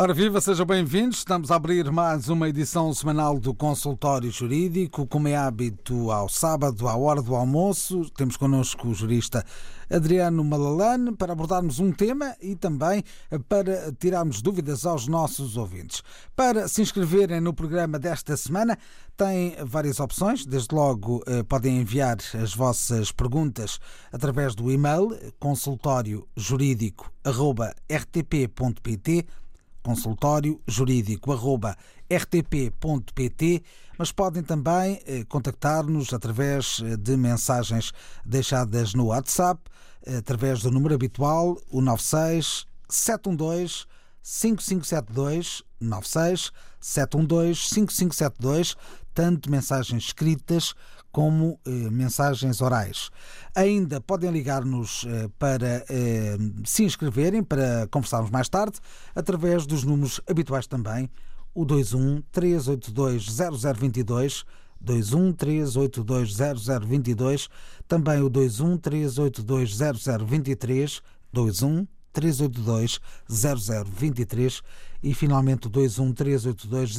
Ora viva, sejam bem-vindos. Estamos a abrir mais uma edição semanal do Consultório Jurídico, como é hábito ao sábado, à hora do almoço. Temos connosco o jurista Adriano Malalane para abordarmos um tema e também para tirarmos dúvidas aos nossos ouvintes. Para se inscreverem no programa desta semana, têm várias opções. Desde logo, eh, podem enviar as vossas perguntas através do e-mail consultóriojurídico.rtp.pt consultório jurídico rtp.pt, mas podem também eh, contactar-nos através eh, de mensagens deixadas no WhatsApp, eh, através do número habitual, o 96 712 5572 96 712 5572, tanto mensagens escritas como eh, mensagens orais. Ainda podem ligar-nos eh, para eh, se inscreverem, para conversarmos mais tarde, através dos números habituais também, o 21 382 0022, 21 382 0022, também o 21 382 0023, 21 382 0023 e finalmente o 21 382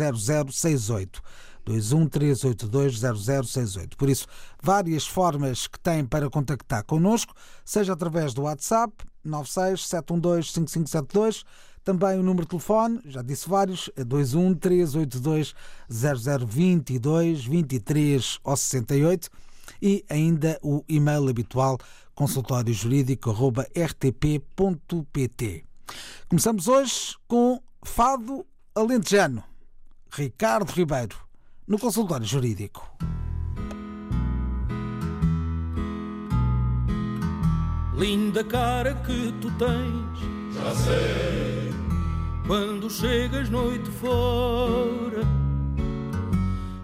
0068. 213820068. Por isso, várias formas que têm para contactar connosco, seja através do WhatsApp 967125572, também o número de telefone, já disse vários, é 213820022 23 ou 68 e ainda o e-mail habitual consultóriojurídico.rtp.pt. Começamos hoje com Fado Alentejano, Ricardo Ribeiro no consultório jurídico. Linda cara que tu tens, já sei. Quando chegas noite fora,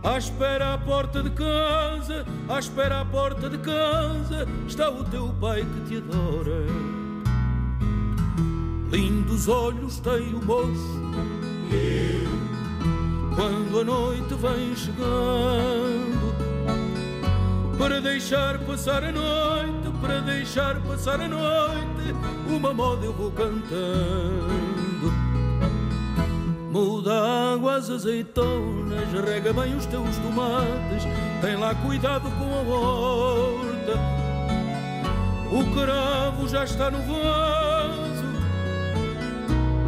à espera à porta de casa, à espera à porta de casa, está o teu pai que te adora. Lindos olhos tem o moço. Eu quando a noite vem chegando para deixar passar a noite, para deixar passar a noite, uma moda eu vou cantando. Muda água as azeitonas, rega bem os teus tomates, tem lá cuidado com a horta. O cravo já está no vaso,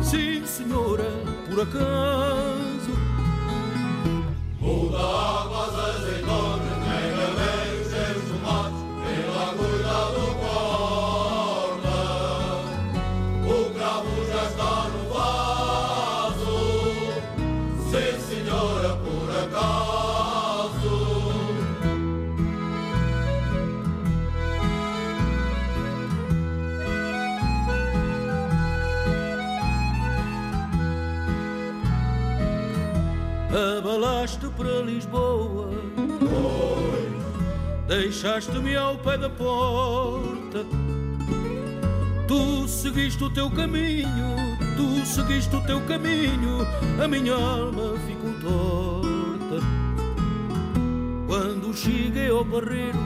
sim senhora, por acaso Muda para Lisboa. Deixaste-me ao pé da porta. Tu seguiste o teu caminho, tu seguiste o teu caminho, a minha alma ficou torta. Quando cheguei ao barreiro,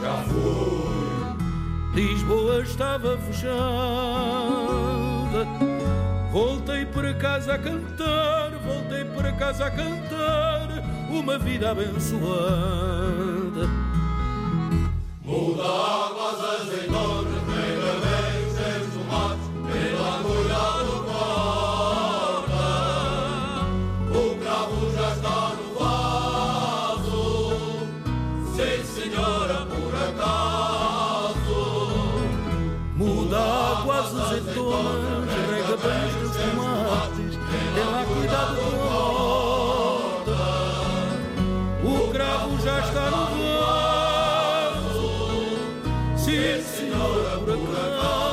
já fui. Lisboa estava fechada. Voltei para casa a cantar, voltei para casa a cantar, uma vida abençoada. Muda sim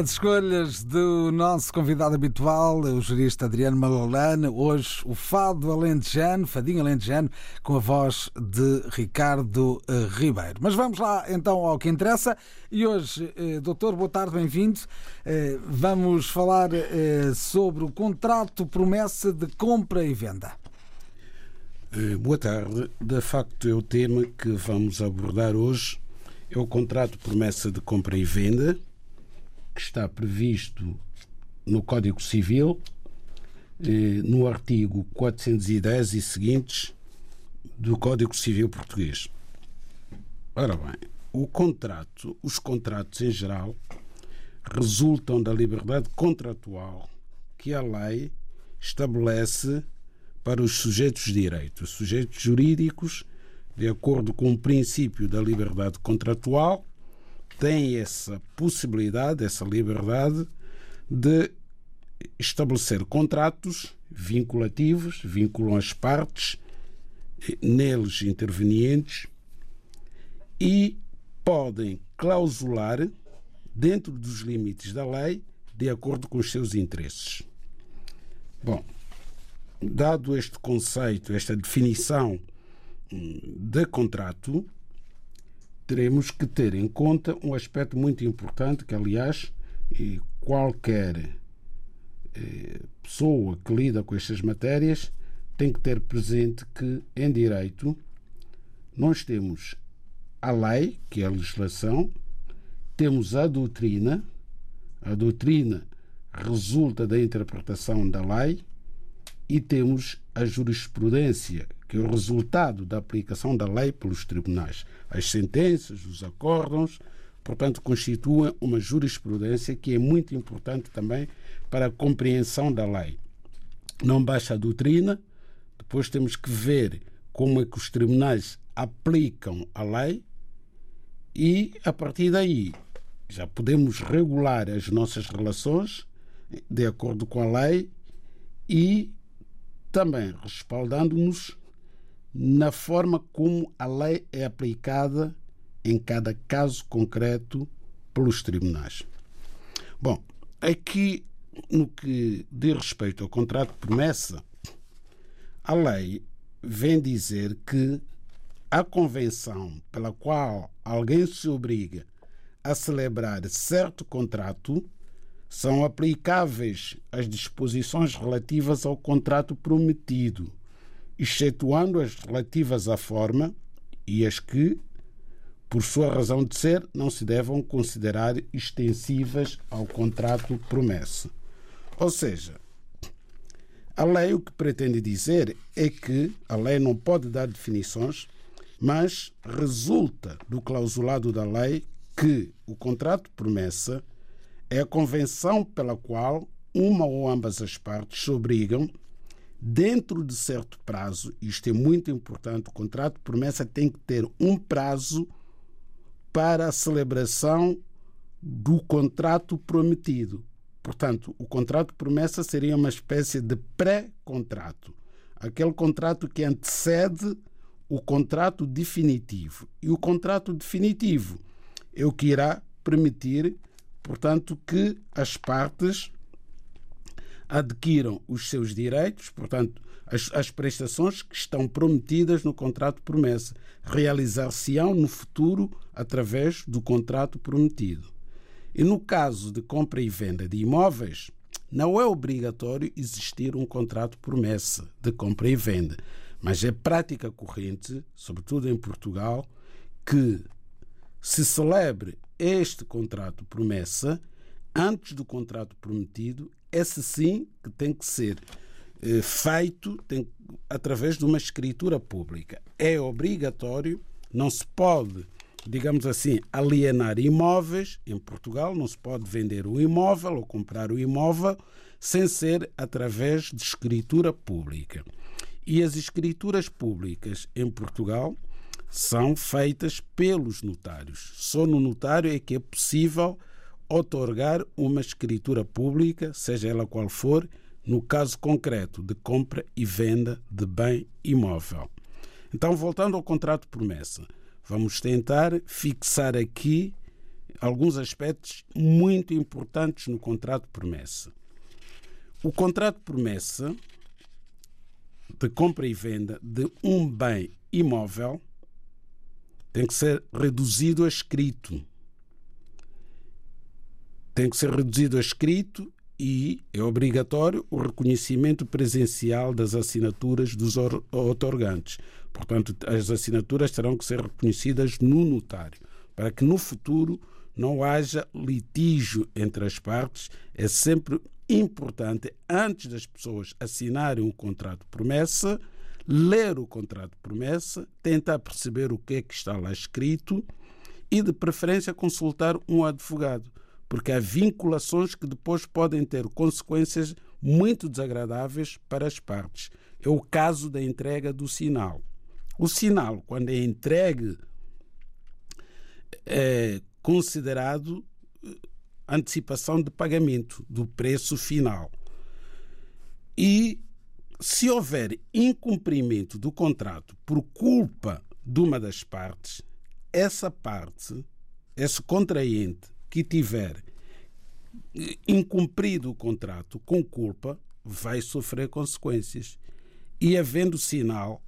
As escolhas do nosso convidado habitual, o jurista Adriano Malalane, hoje o fado alentejano, fadinho alentejano, com a voz de Ricardo eh, Ribeiro. Mas vamos lá então ao que interessa. E hoje, eh, doutor, boa tarde, bem-vindo. Eh, vamos falar sobre o contrato promessa de compra e venda. Boa tarde. De facto, é o tema que vamos abordar hoje. É o contrato promessa de compra e venda, que está previsto no Código Civil, eh, no artigo 410 e seguintes do Código Civil Português. Ora bem, o contrato, os contratos em geral, resultam da liberdade contratual que a lei estabelece para os sujeitos de direito, os sujeitos jurídicos, de acordo com o princípio da liberdade contratual, têm essa possibilidade, essa liberdade de estabelecer contratos vinculativos, vinculam as partes neles intervenientes e podem clausular dentro dos limites da lei de acordo com os seus interesses. Bom, dado este conceito, esta definição hum, de contrato, teremos que ter em conta um aspecto muito importante que, aliás, qualquer eh, pessoa que lida com estas matérias tem que ter presente que, em direito, nós temos a lei, que é a legislação, temos a doutrina, a doutrina resulta da interpretação da lei e temos a jurisprudência, que o resultado da aplicação da lei pelos tribunais. As sentenças, os acórdãos, portanto, constituem uma jurisprudência que é muito importante também para a compreensão da lei. Não basta a doutrina, depois temos que ver como é que os tribunais aplicam a lei e, a partir daí, já podemos regular as nossas relações de acordo com a lei e também respaldando-nos na forma como a lei é aplicada em cada caso concreto pelos tribunais. Bom, aqui no que diz respeito ao contrato de promessa, a lei vem dizer que a convenção pela qual alguém se obriga a celebrar certo contrato são aplicáveis as disposições relativas ao contrato prometido, excetuando as relativas à forma e as que, por sua razão de ser, não se devam considerar extensivas ao contrato promessa. Ou seja, a lei o que pretende dizer é que a lei não pode dar definições, mas resulta do clausulado da lei que o contrato promessa é a convenção pela qual uma ou ambas as partes se obrigam, dentro de certo prazo, isto é muito importante, o contrato de promessa tem que ter um prazo para a celebração do contrato prometido. Portanto, o contrato de promessa seria uma espécie de pré-contrato, aquele contrato que antecede o contrato definitivo. E o contrato definitivo é o que irá permitir portanto, que as partes adquiram os seus direitos, portanto, as, as prestações que estão prometidas no contrato promessa, realizar-se-ão no futuro através do contrato prometido. E no caso de compra e venda de imóveis, não é obrigatório existir um contrato promessa de compra e venda, mas é prática corrente, sobretudo em Portugal, que se celebre este contrato promessa antes do contrato prometido, esse sim que tem que ser eh, feito tem, através de uma escritura pública. É obrigatório, não se pode, digamos assim, alienar imóveis em Portugal, não se pode vender o imóvel ou comprar o imóvel sem ser através de escritura pública. E as escrituras públicas em Portugal são feitas pelos notários. Só no notário é que é possível otorgar uma escritura pública, seja ela qual for, no caso concreto de compra e venda de bem imóvel. Então, voltando ao contrato de promessa, vamos tentar fixar aqui alguns aspectos muito importantes no contrato de promessa. O contrato de promessa de compra e venda de um bem imóvel tem que ser reduzido a escrito. Tem que ser reduzido a escrito e é obrigatório o reconhecimento presencial das assinaturas dos otorgantes. Portanto, as assinaturas terão que ser reconhecidas no notário, para que no futuro não haja litígio entre as partes. É sempre importante, antes das pessoas assinarem um contrato de promessa, ler o contrato de promessa, tentar perceber o que é que está lá escrito e, de preferência, consultar um advogado, porque há vinculações que depois podem ter consequências muito desagradáveis para as partes. É o caso da entrega do sinal. O sinal, quando é entregue, é considerado eh, antecipação de pagamento do preço final. E se houver incumprimento do contrato por culpa de uma das partes, essa parte, esse contraente que tiver incumprido o contrato com culpa, vai sofrer consequências. E havendo sinal,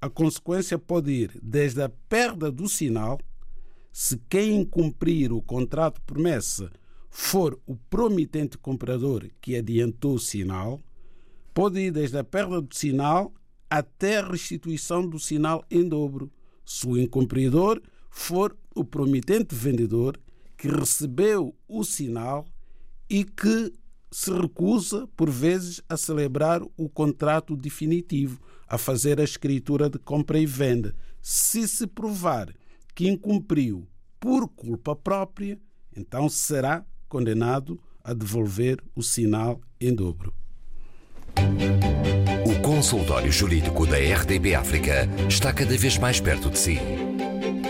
a consequência pode ir desde a perda do sinal, se quem incumprir o contrato promessa for o promitente comprador que adiantou o sinal, pode ir desde a perda do sinal até a restituição do sinal em dobro, se o incumpridor for o promitente vendedor que recebeu o sinal e que se recusa, por vezes, a celebrar o contrato definitivo, a fazer a escritura de compra e venda. Se se provar que incumpriu por culpa própria, então será condenado a devolver o sinal em dobro. O consultório jurídico da RDB África está cada vez mais perto de si.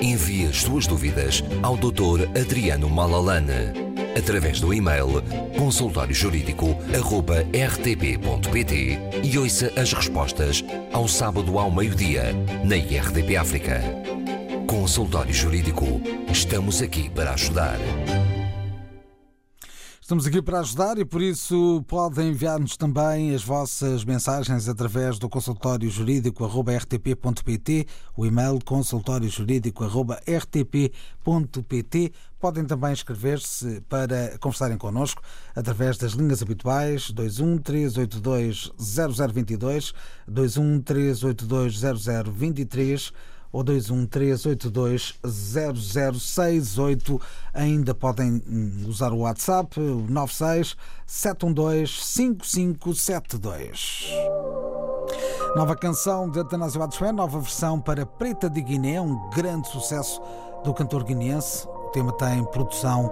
Envie as suas dúvidas ao Dr. Adriano Malalane através do e-mail consultóriojurídico.rtp.pt e ouça as respostas ao sábado ao meio-dia na IRDP África. Consultório Jurídico. Estamos aqui para ajudar. Estamos aqui para ajudar e por isso podem enviar-nos também as vossas mensagens através do consultório jurídico.rtp.pt, o e-mail consultóriojurídico.rtp.pt. Podem também inscrever-se para conversarem connosco através das linhas habituais 21 382 0022, 21 382 0023 ou 213820068. Ainda podem hum, usar o WhatsApp, o 96 712 5572. Nova canção de Atanásio Adesué, nova versão para Preta de Guiné, um grande sucesso do cantor guineense. O tema tem produção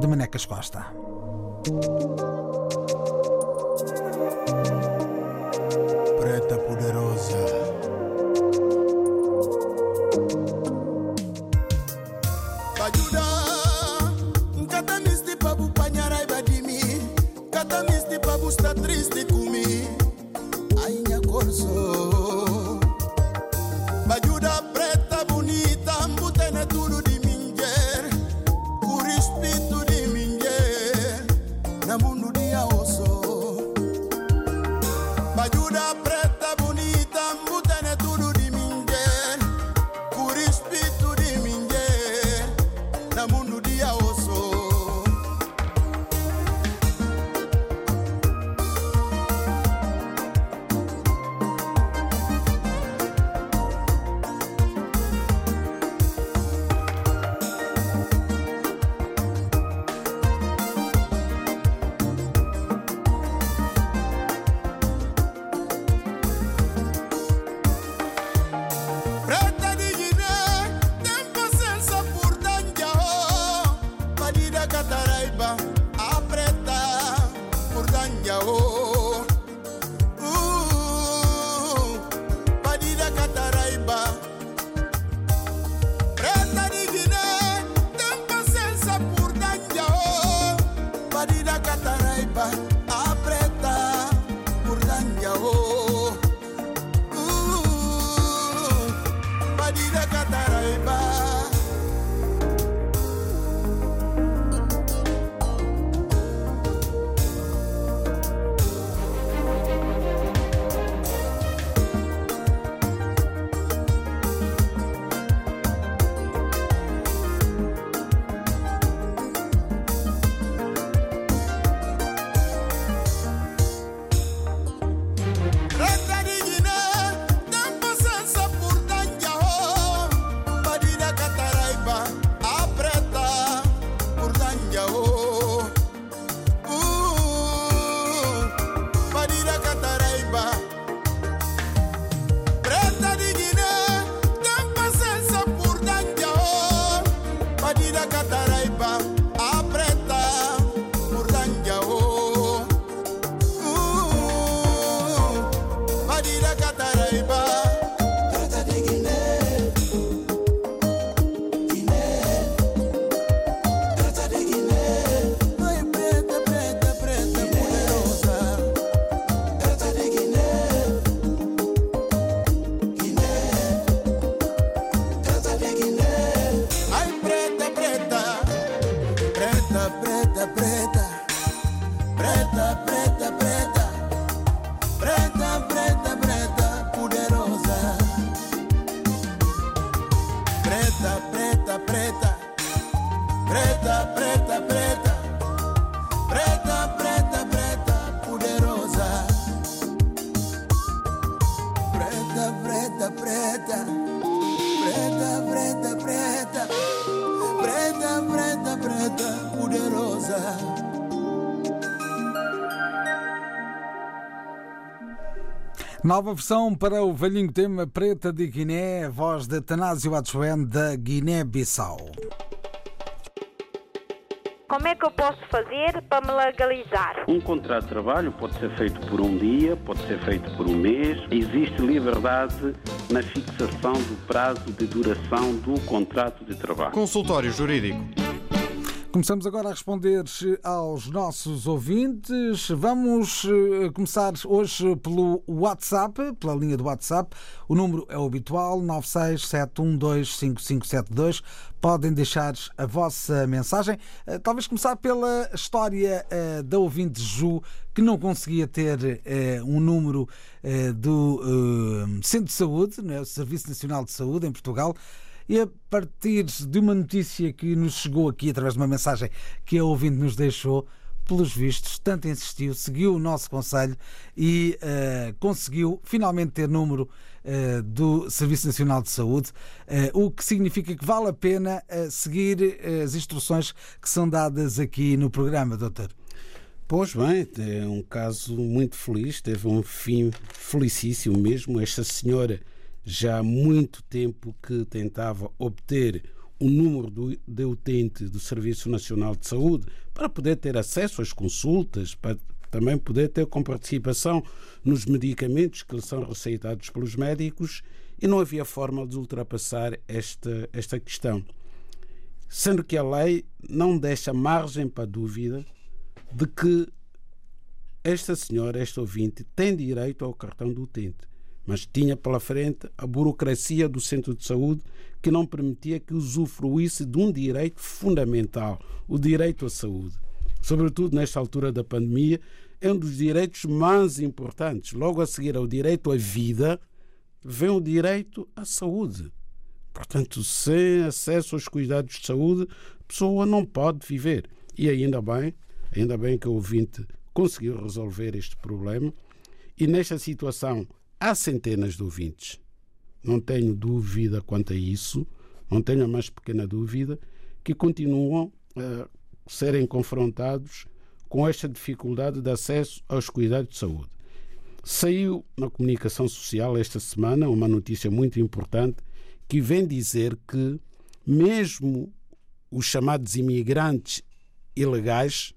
de Manecas Costa. Nova versão para o velhinho tema Preta de Guiné, voz de Tanásio Atchoen da Guiné-Bissau. Como é que eu posso fazer para me legalizar? Um contrato de trabalho pode ser feito por um dia, pode ser feito por um mês. Existe liberdade na fixação do prazo de duração do contrato de trabalho. Consultório Jurídico. Começamos agora a responder aos nossos ouvintes. Vamos eh, começar hoje pelo WhatsApp, pela linha do WhatsApp. O número é o habitual, 967125572. Podem deixar a vossa mensagem. Eh, Talvez começar pela história eh, da ouvinte Ju, que não conseguia ter um número do Centro de Saúde, né, o Serviço Nacional de Saúde em Portugal. E a partir de uma notícia que nos chegou aqui através de uma mensagem que a ouvinte nos deixou, pelos vistos, tanto insistiu, seguiu o nosso conselho e eh, conseguiu finalmente ter número eh, do Serviço Nacional de Saúde, eh, o que significa que vale a pena seguir as instruções que são dadas aqui no programa, doutor. Pois bem, é um caso muito feliz, teve um fim felicíssimo mesmo. Esta senhora já há muito tempo que tentava obter o número do, de utente do Serviço Nacional de Saúde para poder ter acesso às consultas, para também poder ter com participação nos medicamentos que são receitados pelos médicos e não havia forma de ultrapassar esta, esta questão. Sendo que a lei não deixa margem para dúvida de que esta senhora, esta ouvinte, tem direito ao cartão do utente, mas tinha pela frente a burocracia do centro de saúde que não permitia que usufruísse de um direito fundamental, o direito à saúde. Sobretudo nesta altura da pandemia, é um dos direitos mais importantes. Logo a seguir ao direito à vida, vem o direito à saúde. Portanto, sem acesso aos cuidados de saúde, a pessoa não pode viver. E ainda bem, ainda bem que o ouvinte conseguiu resolver este problema. E nesta situação há centenas de ouvintes. Não tenho dúvida quanto a isso, não tenho a mais pequena dúvida, que continuam a serem confrontados com esta dificuldade de acesso aos cuidados de saúde. Saiu na comunicação social esta semana uma notícia muito importante que vem dizer que, mesmo os chamados imigrantes ilegais,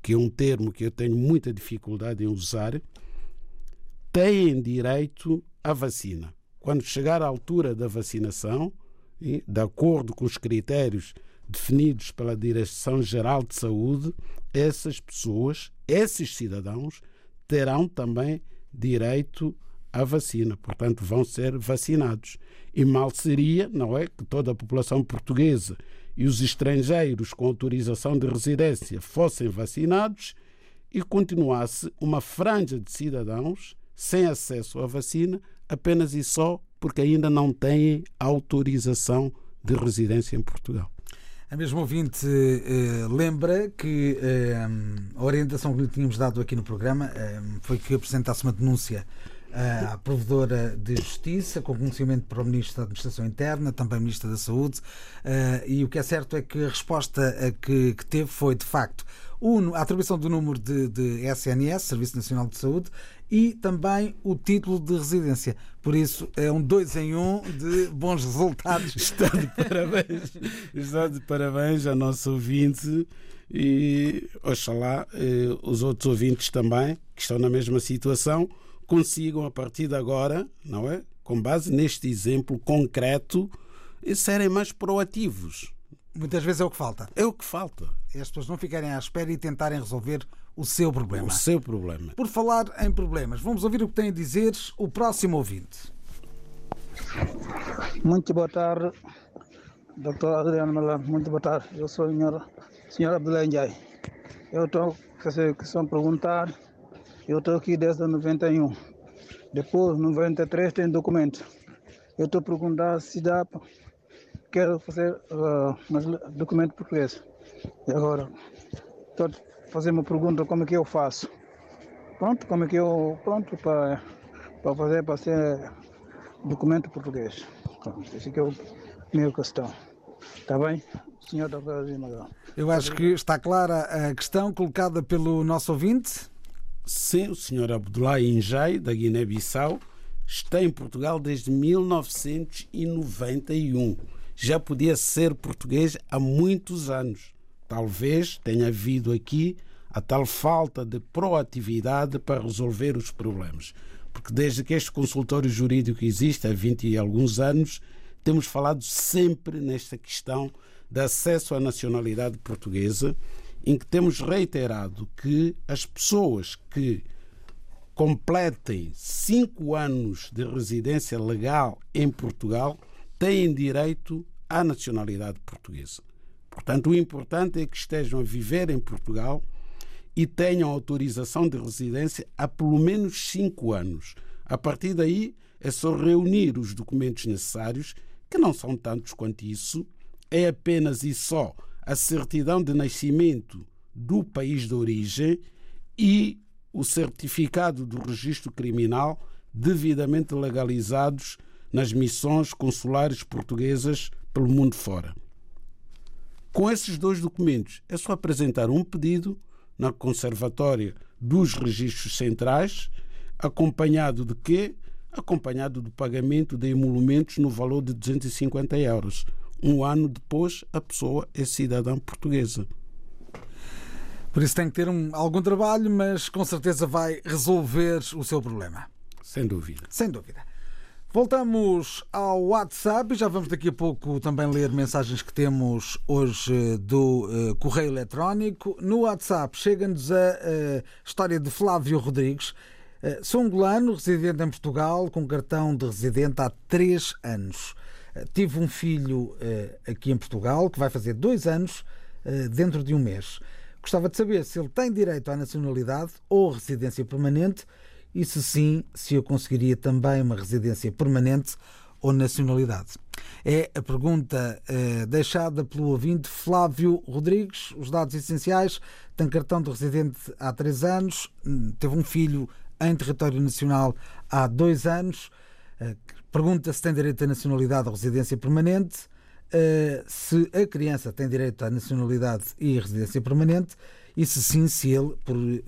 que é um termo que eu tenho muita dificuldade em usar, têm direito à vacina. Quando chegar à altura da vacinação, de acordo com os critérios definidos pela Direção-Geral de Saúde, essas pessoas, esses cidadãos, terão também direito à vacina. Portanto, vão ser vacinados. E mal seria, não é, que toda a população portuguesa e os estrangeiros com autorização de residência fossem vacinados e continuasse uma franja de cidadãos sem acesso à vacina apenas e só porque ainda não têm autorização de residência em Portugal. A mesma ouvinte eh, lembra que eh, a orientação que lhe tínhamos dado aqui no programa eh, foi que apresentasse uma denúncia eh, à Provedora de Justiça, com conhecimento para o Ministro da Administração Interna, também Ministro da Saúde, e o que é certo é que a resposta que teve foi, de facto, o- a atribuição do número de, de SNS, Serviço Nacional de Saúde, e também o título de residência. Por isso, é um dois em um de bons resultados. Está de parabéns, está de parabéns ao nosso ouvinte e oxalá eh, os outros ouvintes também, que estão na mesma situação, consigam a partir de agora, não é? Com base neste exemplo concreto, serem mais proativos. Muitas vezes é o que falta. É o que falta, É as pessoas não ficarem à espera e tentarem resolver o seu problema. o seu problema. Por falar em problemas, vamos ouvir o que tem a dizer o próximo ouvinte. Muito boa tarde, Dr. Adriano Malan. Muito boa tarde. Eu sou o senhor, senhor Abdullah. Eu estou questão de perguntar. Eu estou aqui desde 91. Depois, 93, tem documento. Eu estou a perguntar se dá para quero fazer uh, um documento português. E agora, estou a fazer uma pergunta como é que eu faço. Pronto, como é que eu. Pronto, para, para fazer, para ser documento português. Pronto, essa é a minha questão. Está bem? Senhor Dr. Magal. Eu acho que está clara a questão colocada pelo nosso ouvinte. Sim, o senhor Abdullah Injai, da Guiné-Bissau, está em Portugal desde 1991. Já podia ser português há muitos anos. Talvez tenha havido aqui a tal falta de proatividade para resolver os problemas. Porque desde que este consultório jurídico existe há 20 e alguns anos, temos falado sempre nesta questão de acesso à nacionalidade portuguesa, em que temos reiterado que as pessoas que completem cinco anos de residência legal em Portugal têm direito à nacionalidade portuguesa. Portanto, o importante é que estejam a viver em Portugal e tenham autorização de residência há pelo menos cinco anos. A partir daí, é só reunir os documentos necessários, que não são tantos quanto isso, é apenas e só a certidão de nascimento do país de origem e o certificado do registro criminal devidamente legalizados nas missões consulares portuguesas pelo mundo fora. Com esses dois documentos, é só apresentar um pedido na Conservatória dos Registros Centrais, acompanhado de quê? Acompanhado do pagamento de emolumentos no valor de 250 euros. Um ano depois, a pessoa é cidadã portuguesa. Por isso tem que ter um, algum trabalho, mas com certeza vai resolver o seu problema. Sem dúvida. Sem dúvida. Voltamos ao WhatsApp e já vamos daqui a pouco também ler mensagens que temos hoje do uh, correio eletrónico. No WhatsApp chega-nos a uh, história de Flávio Rodrigues. Uh, sou angolano, residente em Portugal, com cartão de residente há três anos. tive um filho aqui em Portugal que vai fazer dois anos dentro de um mês. Gostava de saber se ele tem direito à nacionalidade ou residência permanente e, se sim, se eu conseguiria também uma residência permanente ou nacionalidade. É a pergunta eh, deixada pelo ouvinte Flávio Rodrigues. Os dados essenciais: tem cartão de residente há três anos, hum, teve um filho em território nacional há dois anos. Eh, pergunta se tem direito à nacionalidade ou residência permanente uh, se a criança tem direito à nacionalidade e residência permanente e se sim, se ele, por uh,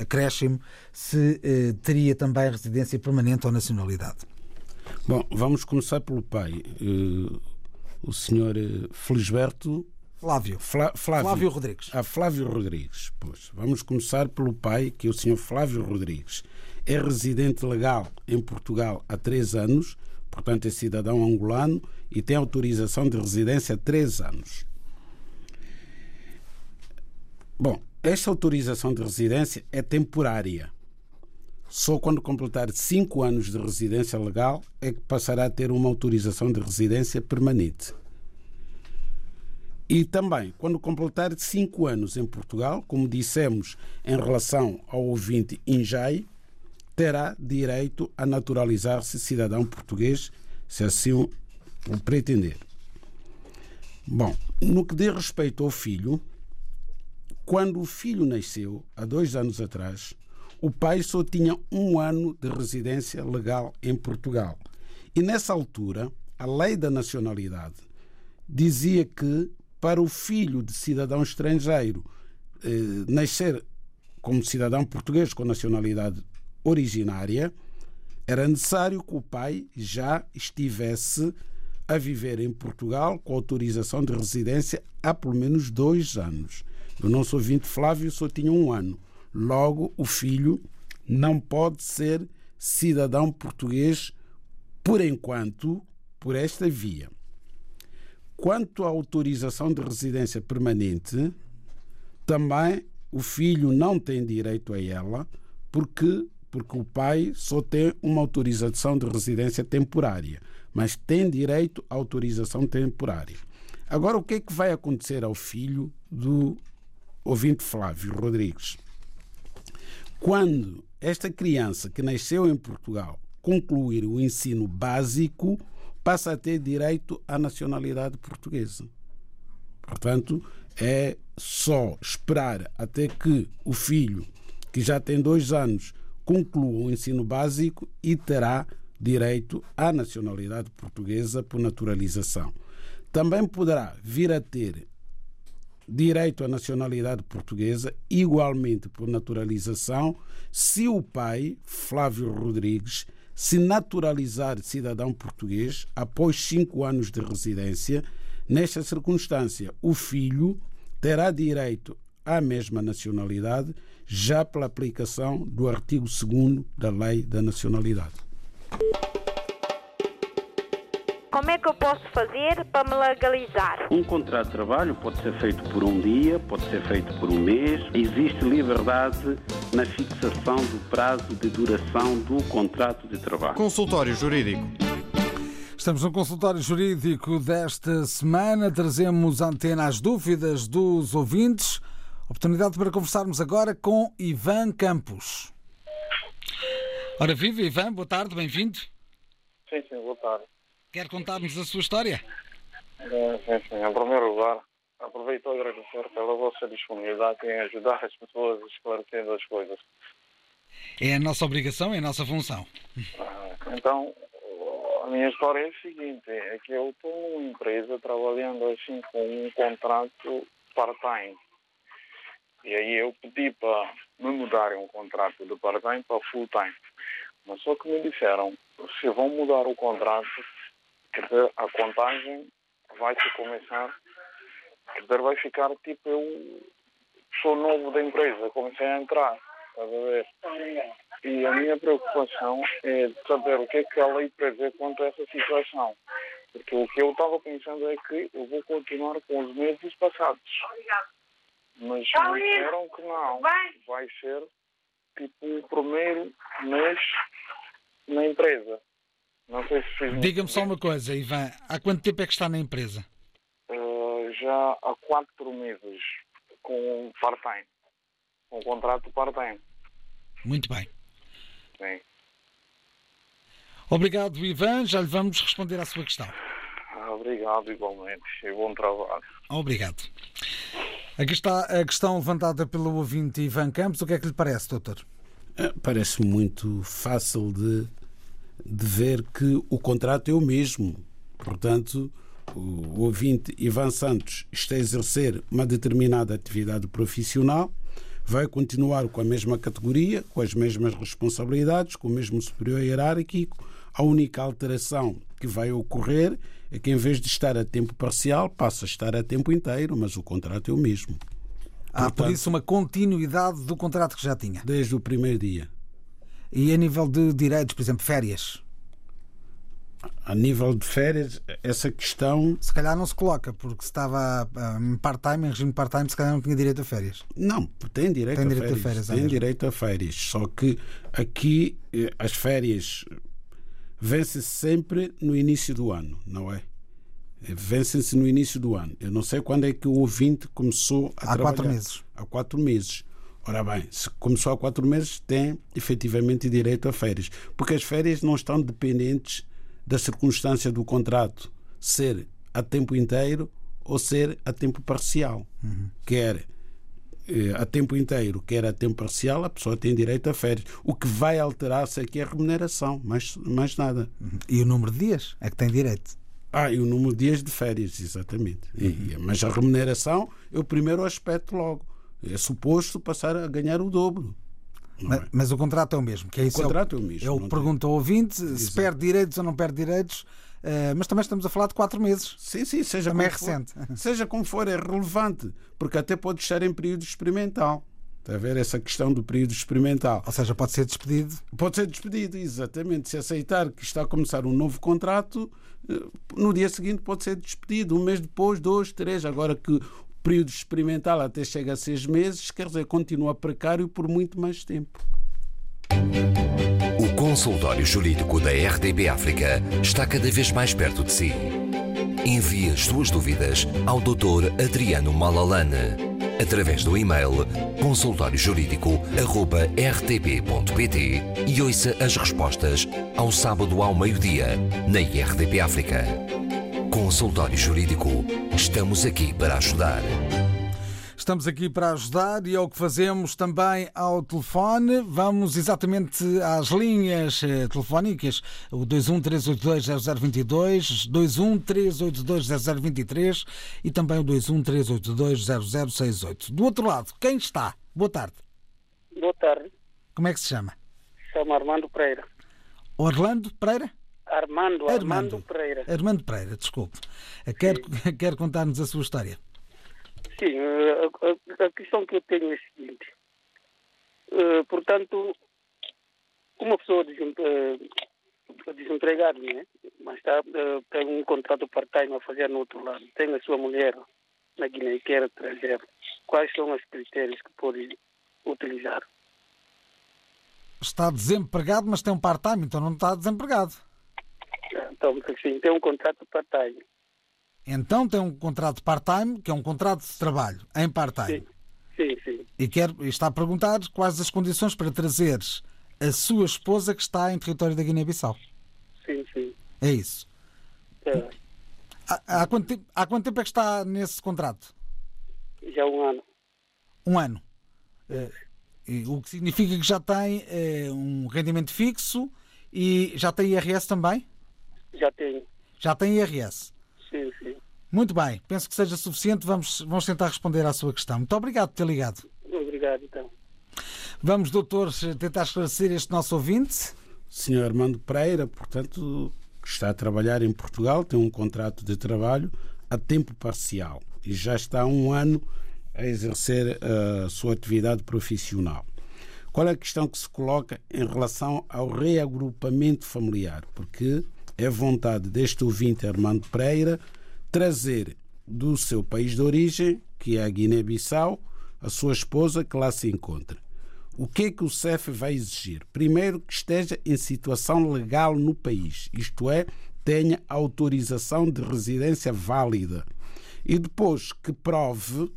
acréscimo, se uh, teria também residência permanente ou nacionalidade. Bom, vamos começar pelo pai. Uh, o senhor Felisberto. Flávio. Flávio. Flávio Rodrigues. Ah, Flávio Rodrigues. Pois, vamos começar pelo pai, que é o senhor Flávio Rodrigues. É residente legal em Portugal há três anos portanto é cidadão angolano e tem autorização de residência há três anos. Bom, esta autorização de residência é temporária. Só quando completar cinco anos de residência legal é que passará a ter uma autorização de residência permanente. E também, quando completar cinco anos em Portugal, como dissemos em relação ao ouvinte Injai, terá direito a naturalizar-se cidadão português, se assim o pretender. Bom, no que diz respeito ao filho, quando o filho nasceu, há dois anos atrás, o pai só tinha um ano de residência legal em Portugal. E nessa altura, a lei da nacionalidade dizia que para o filho de cidadão estrangeiro eh, nascer como cidadão português com nacionalidade originária, era necessário que o pai já estivesse a viver em Portugal com autorização de residência há pelo menos dois anos. O nosso ouvinte Flávio só tinha um ano. Logo, o filho não pode ser cidadão português por enquanto, por esta via. Quanto à autorização de residência permanente, também o filho não tem direito a ela, porque porque o pai só tem uma autorização de residência temporária, mas tem direito à autorização temporária. Agora, o que é que vai acontecer ao filho do ouvinte Flávio Rodrigues? Quando esta criança que nasceu em Portugal concluir o ensino básico, passa a ter direito à nacionalidade portuguesa. Portanto, é só esperar até que o filho, que já tem dois anos, conclua o ensino básico e terá direito à nacionalidade portuguesa por naturalização. Também poderá vir a ter direito à nacionalidade portuguesa, igualmente por naturalização, se o pai, Flávio Rodrigues, se naturalizar cidadão português após cinco anos de residência. Nesta circunstância, o filho terá direito à mesma nacionalidade, já pela aplicação do artigo 2 da Lei da Nacionalidade. Como é que eu posso fazer para me legalizar? Um contrato de trabalho pode ser feito por um dia, pode ser feito por um mês. Existe liberdade na fixação do prazo de duração do contrato de trabalho. Consultório Jurídico. Estamos no consultório jurídico desta semana. Trazemos a antena às dúvidas dos ouvintes. Oportunidade para conversarmos agora com Ivan Campos. Ora, viva Ivan, boa tarde, bem-vindo. Sim, sim, boa tarde. Quer contar-nos a sua história? É, sim, sim. Em primeiro lugar, aproveito a agradecer pela vossa disponibilidade em ajudar as pessoas esclarecendo as coisas. É a nossa obrigação, é a nossa função. Ah, Então, a minha história é a seguinte, é que eu estou numa empresa trabalhando assim com um contrato part-time. E aí eu pedi para me mudarem um contrato de part-time para full-time. Mas só que me disseram, se vão mudar o contrato, que a contagem vai se começar, que vai ficar tipo eu sou novo da empresa, comecei a entrar, estás a ver? E a minha preocupação é saber o que é que a lei prevê quanto a essa situação. Porque o que eu estava pensando é que eu vou continuar com os meses passados. Mas me disseram que não. Vai ser tipo o primeiro mês na empresa. Não sei se fiz Diga-me só uma coisa, Ivan. Há quanto tempo é que está na empresa? Uh, já há quatro meses com part-time. Com contrato part-time. Muito bem. Sim. Obrigado, Ivan. Já lhe vamos responder à sua questão. Ah, Obrigado, igualmente. E bom trabalho. Obrigado. Aqui está a questão levantada pelo ouvinte Ivan Campos. O que é que lhe parece, doutor? Eh, Parece muito fácil de, de ver que o contrato é o mesmo. Portanto, o ouvinte Ivan Santos está a exercer uma determinada atividade profissional, vai continuar com a mesma categoria, com as mesmas responsabilidades, com o mesmo superior hierárquico. A única alteração que vai ocorrer é que, em vez de estar a tempo parcial, passa a estar a tempo inteiro, mas o contrato é o mesmo. Há, por isso, uma continuidade do contrato que já tinha. Desde o primeiro dia. E a nível de direitos, por exemplo, férias? A nível de férias, essa questão. Se calhar não se coloca, porque se estava ah, em part-time, em regime part-time, se calhar não tinha direito a férias. Não, tem direito, Tem a, direito a férias, férias, é Tem mesmo. direito a férias. Só que aqui eh, as férias vencem-se sempre no início do ano, não é? Eh, Vencem-se no início do ano. Eu não sei quando é que o ouvinte começou a Há trabalhar. quatro meses. Há quatro meses. Ora bem, se começou há quatro meses, tem efetivamente direito a férias. Porque as férias não estão dependentes da circunstância do contrato ser a tempo inteiro ou ser a tempo parcial. Quer eh, a tempo inteiro, quer a tempo parcial, a pessoa tem direito a férias. O que vai alterar-se aqui é a remuneração, mais, mais nada. E o número de dias é que tem direito. Ah, e o número de dias de férias, exatamente. E- mas a remuneração é o primeiro aspecto logo. É suposto passar a ganhar o dobro. Mas, é? mas o contrato é o mesmo. Que é O isso contrato é é o mesmo, É o não que pergunta ao ouvinte se Exato. perde direitos ou não perde direitos. eh, mas também estamos a falar de quatro meses. Sim, sim, seja Também é como for. recente. Seja como for, é relevante, porque até pode estar em período experimental. Está a ver essa questão do período experimental? Ou seja, pode ser despedido. Pode ser despedido, exatamente. Se aceitar que está a começar um novo contrato, eh, no dia seguinte pode ser despedido. Um mês depois, dois, três. Agora que o período experimental até chega a seis meses, quer dizer, continua precário por muito mais tempo. O consultório jurídico da RDB África está cada vez mais perto de si. Envie as suas dúvidas ao Dr. Adriano Malalane através do e-mail consultóriojurídico.rtp.pt e ouça as respostas ao sábado ao meio-dia na IRDP África. Consultório Jurídico. Estamos aqui para ajudar. Estamos aqui para ajudar e é o que fazemos também ao telefone. Vamos exatamente às linhas eh, telefónicas, o 213820022, 213820023 e também o 213820068. Do outro lado, quem está? Boa tarde. Boa tarde. Como é que se chama? Chamo Armando Pereira. Orlando Pereira? Armando, Armando, Pereira. Armando Pereira, desculpe. Quer, quer contar-nos a sua história? Sim, a, a, a, questão que eu tenho é a seguinte. Uh, portanto, uma pessoa desempregada, né? mas está, uh, tem um contrato part-time a fazer no outro lado, tem a sua mulher na Guiné e quer trazer, quais são os critérios que pode utilizar? Está desempregado, mas tem um part-time, então não está desempregado. Então, sim, tem um contrato part-time. Então tem um contrato part-time, que é um contrato de trabalho em part-time. Sim, sim, sim. E quer, está a perguntar quais as condições para trazeres a sua esposa que está em território da Guiné-Bissau. Sim, sim. É isso. É. Há, há, quanto tempo, há quanto tempo é que está nesse contrato? Já um ano. Um ano. É, o que significa que já tem é, um rendimento fixo e já tem IRS também? Já tenho. Já tem IRS? Sim, sim. Muito bem, penso que seja suficiente. Vamos, vamos tentar responder à sua questão. Muito obrigado por ter ligado. Obrigado, então. Vamos, doutor, tentar esclarecer este nosso ouvinte. Senhor Armando Pereira, portanto, está a trabalhar em Portugal, tem um contrato de trabalho a tempo parcial e já está há um ano a exercer a sua atividade profissional. Qual é a questão que se coloca em relação ao reagrupamento familiar? Porque é vontade deste ouvinte Armando Pereira trazer do seu país de origem, que é a Guiné-Bissau, a sua esposa que lá se encontra. O que é que o CEF vai exigir? Primeiro, que esteja em situação legal no país, isto é, tenha autorização de residência válida. E depois que prove,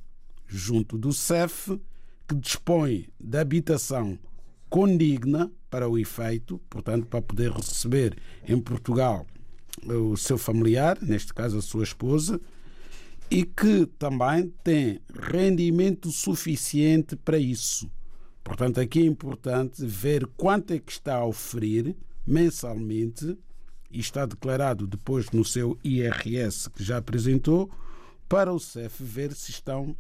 junto do CEF, que dispõe de habitação condigna para o efeito, portanto, para poder receber em Portugal o seu familiar, neste caso a sua esposa, e que também tem rendimento suficiente para isso. Portanto, aqui é importante ver quanto é que está a oferir mensalmente e está declarado depois no seu IRS que já apresentou, para o CEF ver se estão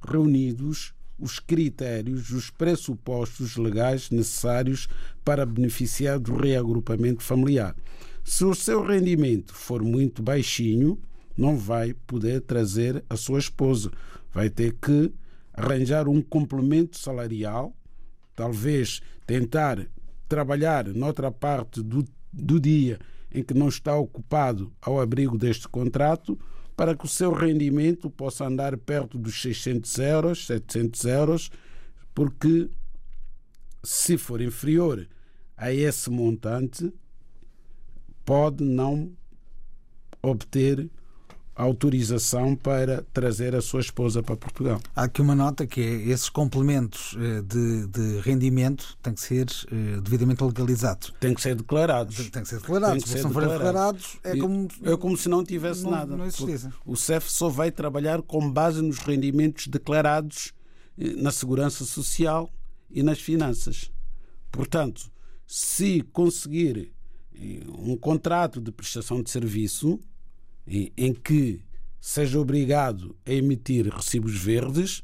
reunidos os critérios, os pressupostos legais necessários para beneficiar do reagrupamento familiar. Se o seu rendimento for muito baixinho, não vai poder trazer a sua esposa. Vai ter que arranjar um complemento salarial, talvez tentar trabalhar noutra parte do, do dia em que não está ocupado ao abrigo deste contrato, para que o seu rendimento possa andar perto dos 600 euros, 700 euros, porque se for inferior a esse montante, pode não obter autorização para trazer a sua esposa para Portugal. Há aqui uma nota que é esses complementos eh, de, de rendimento têm que ser eh, devidamente legalizados. Tem que ser declarados. Tem que ser declarados. Que ser se não forem declarados, é como, é como se não tivesse não, nada. Não existisse. O CEF só vai trabalhar com base nos rendimentos declarados eh, na segurança social e nas finanças. Portanto, se conseguir um contrato de prestação de serviço em que seja obrigado a emitir recibos verdes,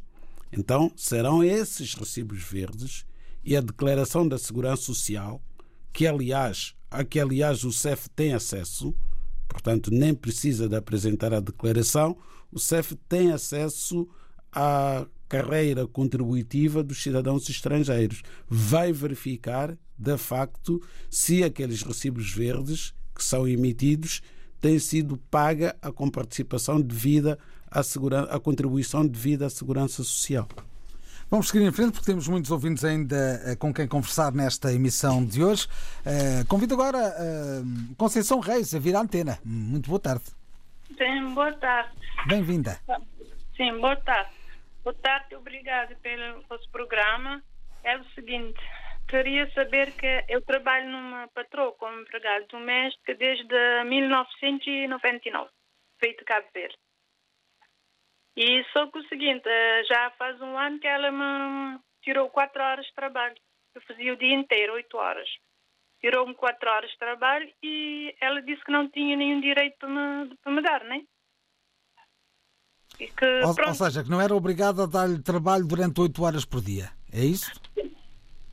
então serão esses recibos verdes e a declaração da Segurança Social, que aliás, a que aliás o CEF tem acesso, portanto nem precisa de apresentar a declaração, o CEF tem acesso à carreira contributiva dos cidadãos estrangeiros. Vai verificar, de facto, se aqueles recibos verdes que são emitidos tem sido paga a comparticipação devida à, segurança, à contribuição devida à segurança social. Vamos seguir em frente porque temos muitos ouvintes ainda eh, com quem conversar nesta emissão de hoje. Uh, convido agora uh, Conceição Reis a vir à antena. Muito boa tarde. Sim, boa tarde. Bem-vinda. Sim, boa tarde. Boa tarde, obrigada pelo vosso programa. É o seguinte, queria saber que eu trabalho numa patroa como empregado doméstico desde 1999, feito Cabo Verde. E só que o seguinte, eh, já faz um ano que ela me tirou quatro horas de trabalho. Eu fazia o dia inteiro, oito horas. Tirou-me quatro horas de trabalho e ela disse que não tinha nenhum direito para me, para me dar, né? Que, Ou, ou seja, que não era obrigado a dar-lhe trabalho durante 8 horas por dia. É isso?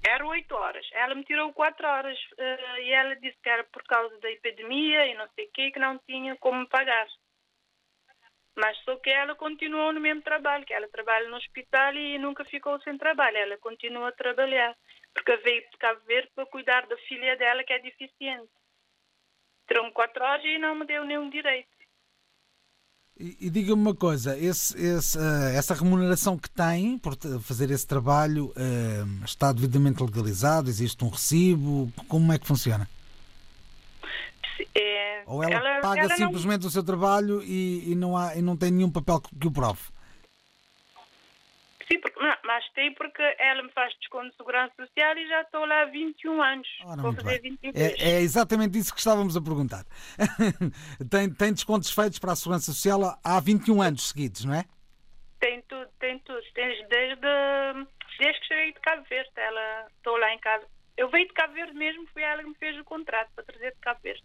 Eram oito horas. Ela me tirou quatro horas eh, e ela disse que era por causa da epidemia e não sei o quê, que não tinha como pagar. Mas só que ela continuou no mesmo trabalho, que ela trabalha no hospital e nunca ficou sem trabalho. Ela continua a trabalhar, porque veio de Cabo Verde para cuidar da filha dela que é deficiente. Tirou-me quatro horas e não me deu nenhum direito. E, e diga-me uma coisa: esse- esse, eh, essa remuneração que tem por fazer esse trabalho eh, está devidamente legalizado? Existe um recibo? Como é que funciona? É, Ou ela, paga ela não- simplesmente o seu trabalho e, e não há, e não tem nenhum papel que o prove? Sim, porque, não, mas tem porque ela me faz desconto de segurança social e já estou lá há 21 anos. Vou muito fazer bem. 23. É, é exatamente isso que estávamos a perguntar. tem, tem descontos feitos para a Segurança Social há 21 anos seguidos, não é? Tem tudo, tem tudo. Tens desde, desde que cheguei de Cabo Verde. Ela, estou lá em casa. Eu veio de Cabo Verde mesmo, foi ela que me fez o contrato para trazer de Cabo Verde.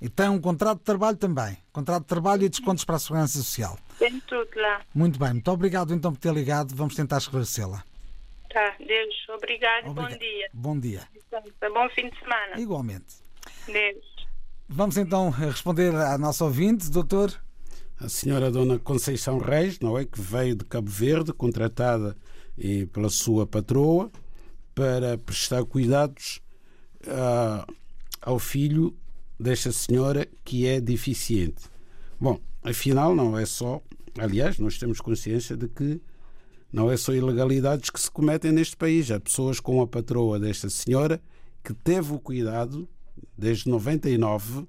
E tem um contrato de trabalho também. Contrato de trabalho e descontos para a Segurança Social. Tem tudo lá. Muito bem, muito obrigado então por ter ligado. Vamos tentar esclarecê-la. Tá, Deus, obrigado e bom Obrigado. dia. Bom dia. Bom fim de semana. Igualmente. Deus. Vamos então responder à nossa ouvinte, doutor. A senhora Dona Conceição Reis, não é? Que veio de Cabo Verde, contratada eh, pela sua patroa, para prestar cuidados ah, ao filho desta senhora que é deficiente. Bom, afinal, não é só. Aliás, nós temos consciência de que não é só ilegalidades que se cometem neste país. Há pessoas com a patroa desta senhora que teve o cuidado, desde 99,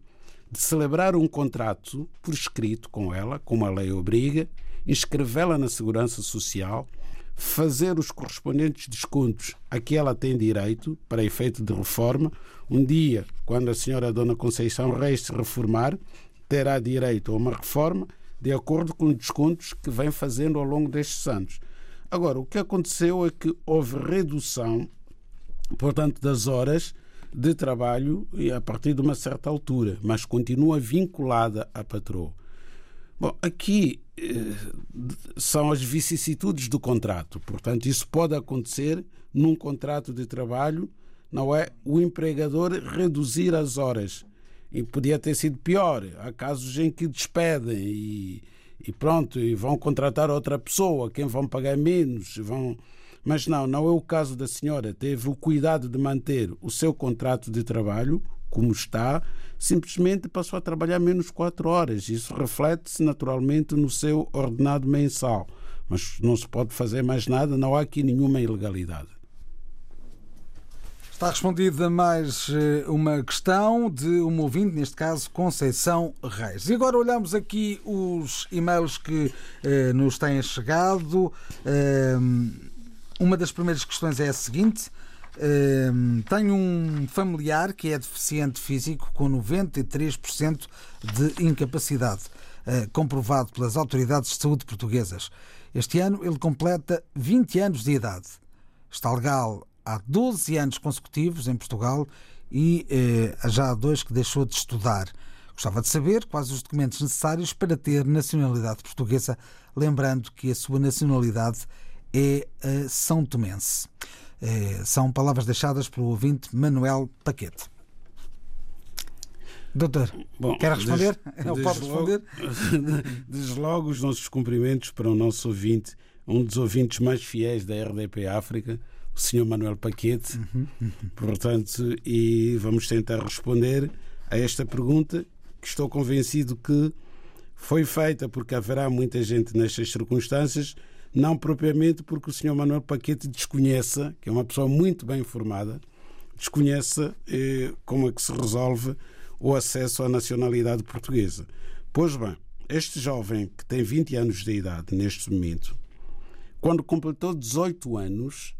de celebrar um contrato por escrito com ela, como a lei obriga, inscrevê-la na Segurança Social, fazer os correspondentes descontos a que ela tem direito para efeito de reforma. Um dia, quando a senhora Dona Conceição Reis se reformar, terá direito a uma reforma de acordo com os descontos que vem fazendo ao longo destes anos. Agora, o que aconteceu é que houve redução, portanto, das horas de trabalho a partir de uma certa altura, mas continua vinculada à patroa. Bom, aqui são as vicissitudes do contrato. Portanto, isso pode acontecer num contrato de trabalho, não é? O empregador reduzir as horas. E podia ter sido pior. Há casos em que despedem e, e pronto, e vão contratar outra pessoa, quem vão pagar menos, vão. Mas não, não é o caso da senhora. Teve o cuidado de manter o seu contrato de trabalho, como está, simplesmente passou a trabalhar menos quatro horas. Isso reflete-se naturalmente no seu ordenado mensal. Mas não se pode fazer mais nada, não há aqui nenhuma ilegalidade. Está respondida mais eh, uma questão de uma ouvinte, neste caso Conceição Reis. E agora olhamos aqui os e-mails que eh, nos têm chegado. Eh, uma das primeiras questões é a seguinte. Eh, tenho um familiar que é deficiente físico com 93% de incapacidade, eh, comprovado pelas autoridades de saúde portuguesas. Este ano ele completa 20 anos de idade. Está legal há 12 anos consecutivos em Portugal e eh, já há dois que deixou de estudar. Gostava de saber quais os documentos necessários para ter nacionalidade portuguesa, lembrando que a sua nacionalidade é a São Tomense. Eh, são palavras deixadas pelo ouvinte Manuel Paquete. Doutor, Bom, quer responder? desde- Ele pode responder? Desde logo os nossos cumprimentos para o nosso ouvinte, um dos ouvintes mais fiéis da RDP África, o Sr. Manuel Paquete. Portanto, e vamos tentar responder a esta pergunta que estou convencido que foi feita porque haverá muita gente nestas circunstâncias, não propriamente porque o Sr. Manuel Paquete desconheça, que é uma pessoa muito bem informada, desconheça eh, como é que se resolve o acesso à nacionalidade portuguesa. Pois bem, este jovem que tem 20 anos de idade neste momento, quando completou 18 anos,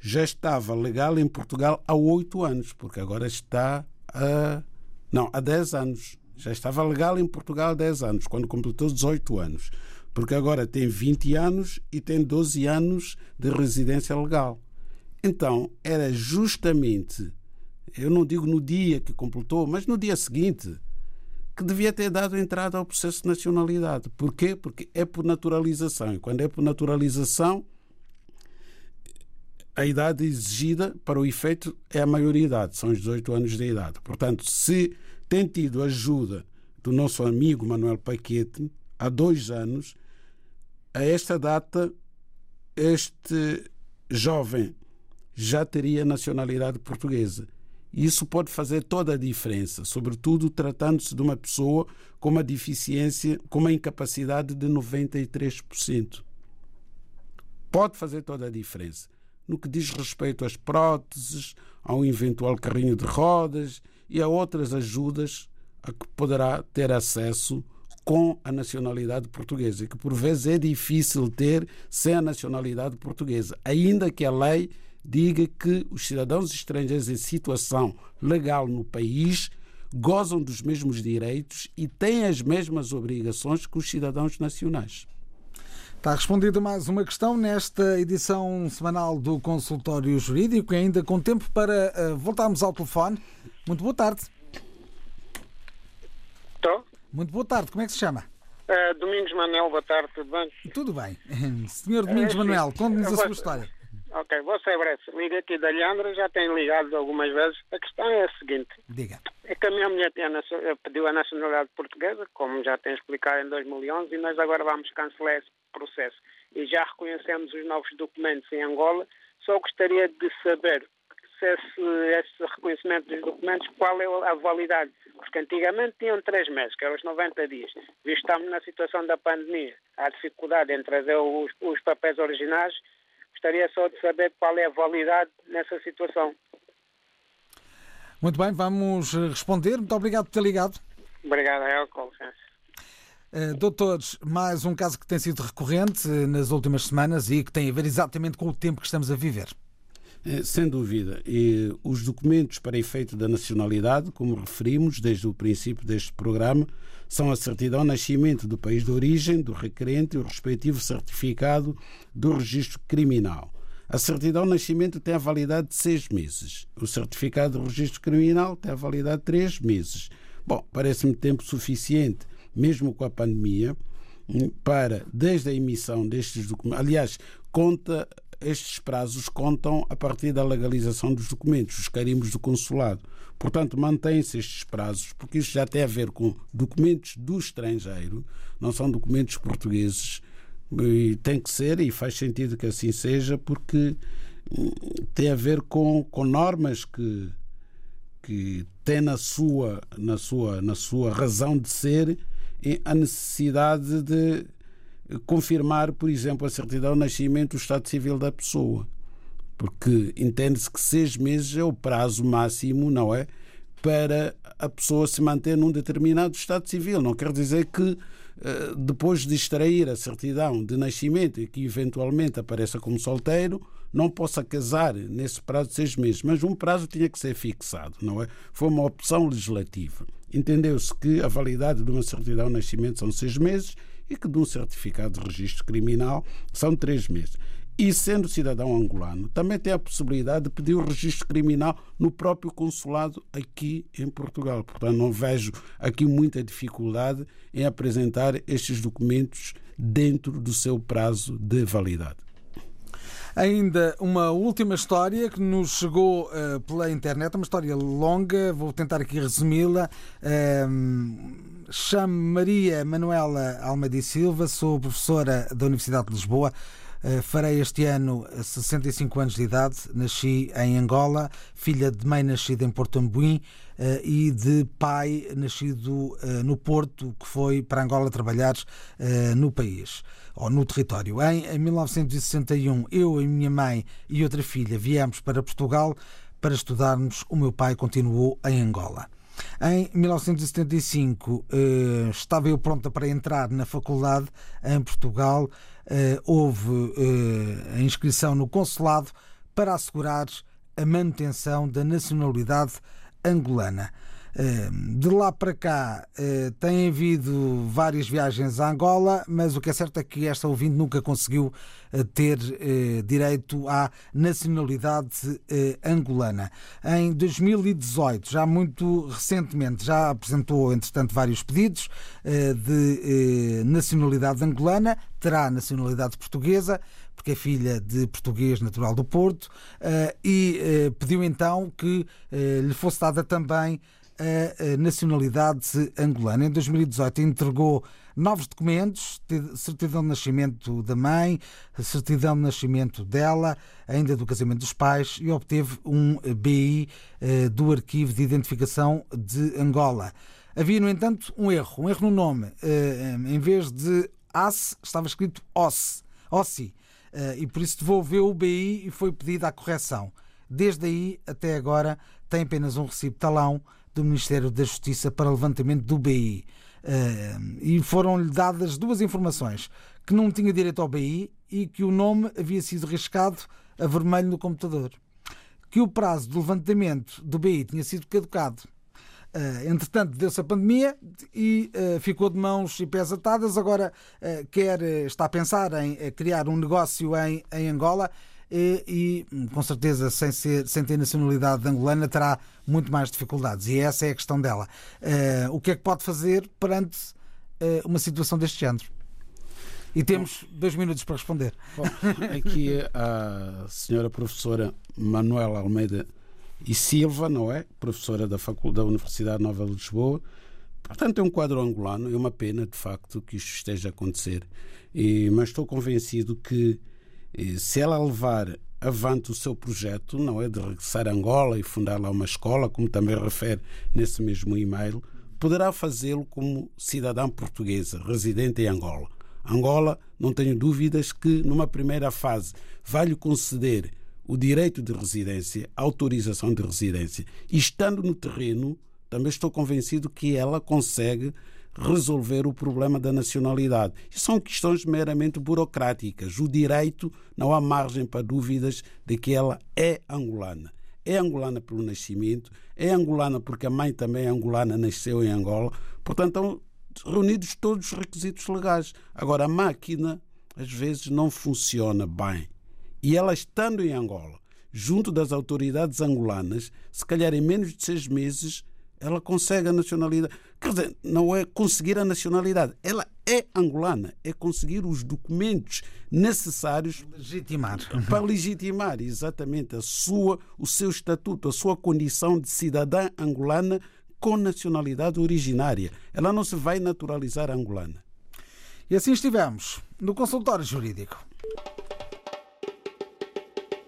já estava legal em Portugal há 8 anos, porque agora está a. Não, há 10 anos. Já estava legal em Portugal há 10 anos, quando completou 18 anos. Porque agora tem 20 anos e tem 12 anos de residência legal. Então, era justamente, eu não digo no dia que completou, mas no dia seguinte, que devia ter dado entrada ao processo de nacionalidade. Porquê? Porque é por naturalização. E quando é por naturalização, a idade exigida para o efeito é a maioridade, são os 18 anos de idade. Portanto, se tem tido ajuda do nosso amigo Manuel Paquete, há dois anos, a esta data, este jovem já teria nacionalidade portuguesa. Isso pode fazer toda a diferença, sobretudo tratando-se de uma pessoa com uma deficiência, com uma incapacidade de 93%. Pode fazer toda a diferença. No que diz respeito às próteses, a um eventual carrinho de rodas e a outras ajudas a que poderá ter acesso com a nacionalidade portuguesa, que por vezes é difícil ter sem a nacionalidade portuguesa, ainda que a lei diga que os cidadãos estrangeiros em situação legal no país gozam dos mesmos direitos e têm as mesmas obrigações que os cidadãos nacionais. Está respondida mais uma questão nesta edição semanal do Consultório Jurídico, ainda com tempo para uh, voltarmos ao telefone. Muito boa tarde. Muito boa tarde. Como é que se chama? Uh, Domingos Manuel, boa tarde, tudo bem? Tudo bem. Senhor Domingos uh, Manuel, conte-nos a sua história. Ok, vou ser breve. Liga aqui da Leandra, já tenho ligado algumas vezes. A questão é a seguinte. Diga. É que a minha mulher pediu a nacionalidade portuguesa, como já tem explicado em 2011, e nós agora vamos cancelar esse processo. E já reconhecemos os novos documentos em Angola. Só gostaria de saber esse, esse reconhecimento dos documentos, qual é a validade. Porque antigamente tinham três meses, que eram os 90 dias. Visto estamos na situação da pandemia, há dificuldade em trazer os, os papéis originais, gostaria só de saber qual é a validade nessa situação. Muito bem, vamos responder. Muito obrigado por ter ligado. Obrigado, é com licença. Uh, doutores, mais um caso que tem sido recorrente nas últimas semanas e que tem a ver exatamente com o tempo que estamos a viver. Sem dúvida. E os documentos para efeito da nacionalidade, como referimos desde o princípio deste programa, são a certidão de nascimento do país de origem do requerente e o respectivo certificado do registro criminal. A certidão de nascimento tem a validade de seis meses. O certificado do registro criminal tem a validade de três meses. Bom, parece-me tempo suficiente, mesmo com a pandemia, para, desde a emissão destes documentos. Aliás, conta estes prazos contam a partir da legalização dos documentos, os carimbos do consulado. Portanto, mantêm-se estes prazos, porque isso já tem a ver com documentos do estrangeiro, não são documentos portugueses. E tem que ser, e faz sentido que assim seja, porque hum, tem a ver com, com normas que, que têm na sua, na, sua, na sua razão de ser a necessidade de confirmar, por exemplo, a certidão de nascimento do estado civil da pessoa. Porque entende-se que seis meses é o prazo máximo, não é? Para a pessoa se manter num determinado estado civil. Não quer dizer que eh, depois de extrair a certidão de nascimento e que eventualmente apareça como solteiro, não possa casar nesse prazo de seis meses. Mas um prazo tinha que ser fixado, não é? Foi uma opção legislativa. Entendeu-se que a validade de uma certidão de nascimento são seis meses e que de um certificado de registro criminal são três meses. E sendo cidadão angolano, também tem a possibilidade de pedir o registro criminal no próprio consulado aqui em Portugal. Portanto, não vejo aqui muita dificuldade em apresentar estes documentos dentro do seu prazo de validade. Ainda uma última história que nos chegou uh, pela internet, uma história longa, vou tentar aqui resumi-la. Uh, Chamo Maria Manuela Almeida Silva, sou professora da Universidade de Lisboa. Uh, farei este ano 65 anos de idade. Nasci em Angola, filha de mãe nascida em Porto Ambuim uh, e de pai nascido uh, no Porto, que foi para Angola trabalhar no país ou no território. Em, em 1961, eu, a minha mãe e outra filha viemos para Portugal para estudarmos. O meu pai continuou em Angola. Em 1975 eh, estava eu pronta para entrar na faculdade em Portugal. Eh, houve eh, a inscrição no consulado para assegurar a manutenção da nacionalidade angolana. De lá para cá tem havido várias viagens a Angola, mas o que é certo é que esta ouvinte nunca conseguiu ter direito à nacionalidade angolana. Em 2018, já muito recentemente, já apresentou, entretanto, vários pedidos de nacionalidade angolana, terá nacionalidade portuguesa, porque é filha de português natural do Porto, e pediu então que lhe fosse dada também a nacionalidade angolana. Em 2018 entregou novos documentos, certidão de nascimento da mãe, certidão de nascimento dela, ainda do casamento dos pais e obteve um BI do Arquivo de Identificação de Angola. Havia, no entanto, um erro, um erro no nome. Em vez de AS, estava escrito OSSI, OSSI e por isso devolveu o BI e foi pedida a correção. Desde aí até agora tem apenas um recibo talão do Ministério da Justiça para levantamento do BI. Uh, e foram-lhe dadas duas informações: que não tinha direito ao BI e que o nome havia sido riscado a vermelho no computador. Que o prazo do levantamento do BI tinha sido caducado. Uh, entretanto, deu-se a pandemia e uh, ficou de mãos e pés atadas. Agora quer, está a pensar em criar um negócio em, em Angola e, e, com certeza sem, ser, sem ter nacionalidade angolana terá muito mais dificuldades e essa é a questão dela. Uh, o que é que pode fazer perante uh, uma situação deste género? E temos dois minutos para responder. Aqui a senhora professora Manuela Almeida e Silva, não é? Professora da, Faculdade da Universidade Nova de Lisboa. Portanto, é um quadro angolano. É uma pena, de facto, que isto esteja a acontecer. E, mas estou convencido que se ela levar avante o seu projeto, não é de regressar a Angola e fundar lá uma escola, como também refere nesse mesmo e-mail, poderá fazê-lo como cidadã portuguesa residente em Angola. Angola, não tenho dúvidas que numa primeira fase vai-lhe conceder o direito de residência, a autorização de residência. E estando no terreno, também estou convencido que ela consegue resolver o problema da nacionalidade. E são questões meramente burocráticas. O direito não há margem para dúvidas de que ela é angolana. É angolana pelo nascimento, é angolana porque a mãe também é angolana, nasceu em Angola. Portanto, estão reunidos todos os requisitos legais. Agora, a máquina às vezes não funciona bem. E ela estando em Angola, junto das autoridades angolanas, se calhar em menos de seis meses, ela consegue a nacionalidade. Quer dizer, não é conseguir a nacionalidade, ela é angolana, é conseguir os documentos necessários legitimar. para legitimar exatamente a sua, o seu estatuto, a sua condição de cidadã angolana com nacionalidade originária. Ela não se vai naturalizar angolana. E assim estivemos no consultório jurídico.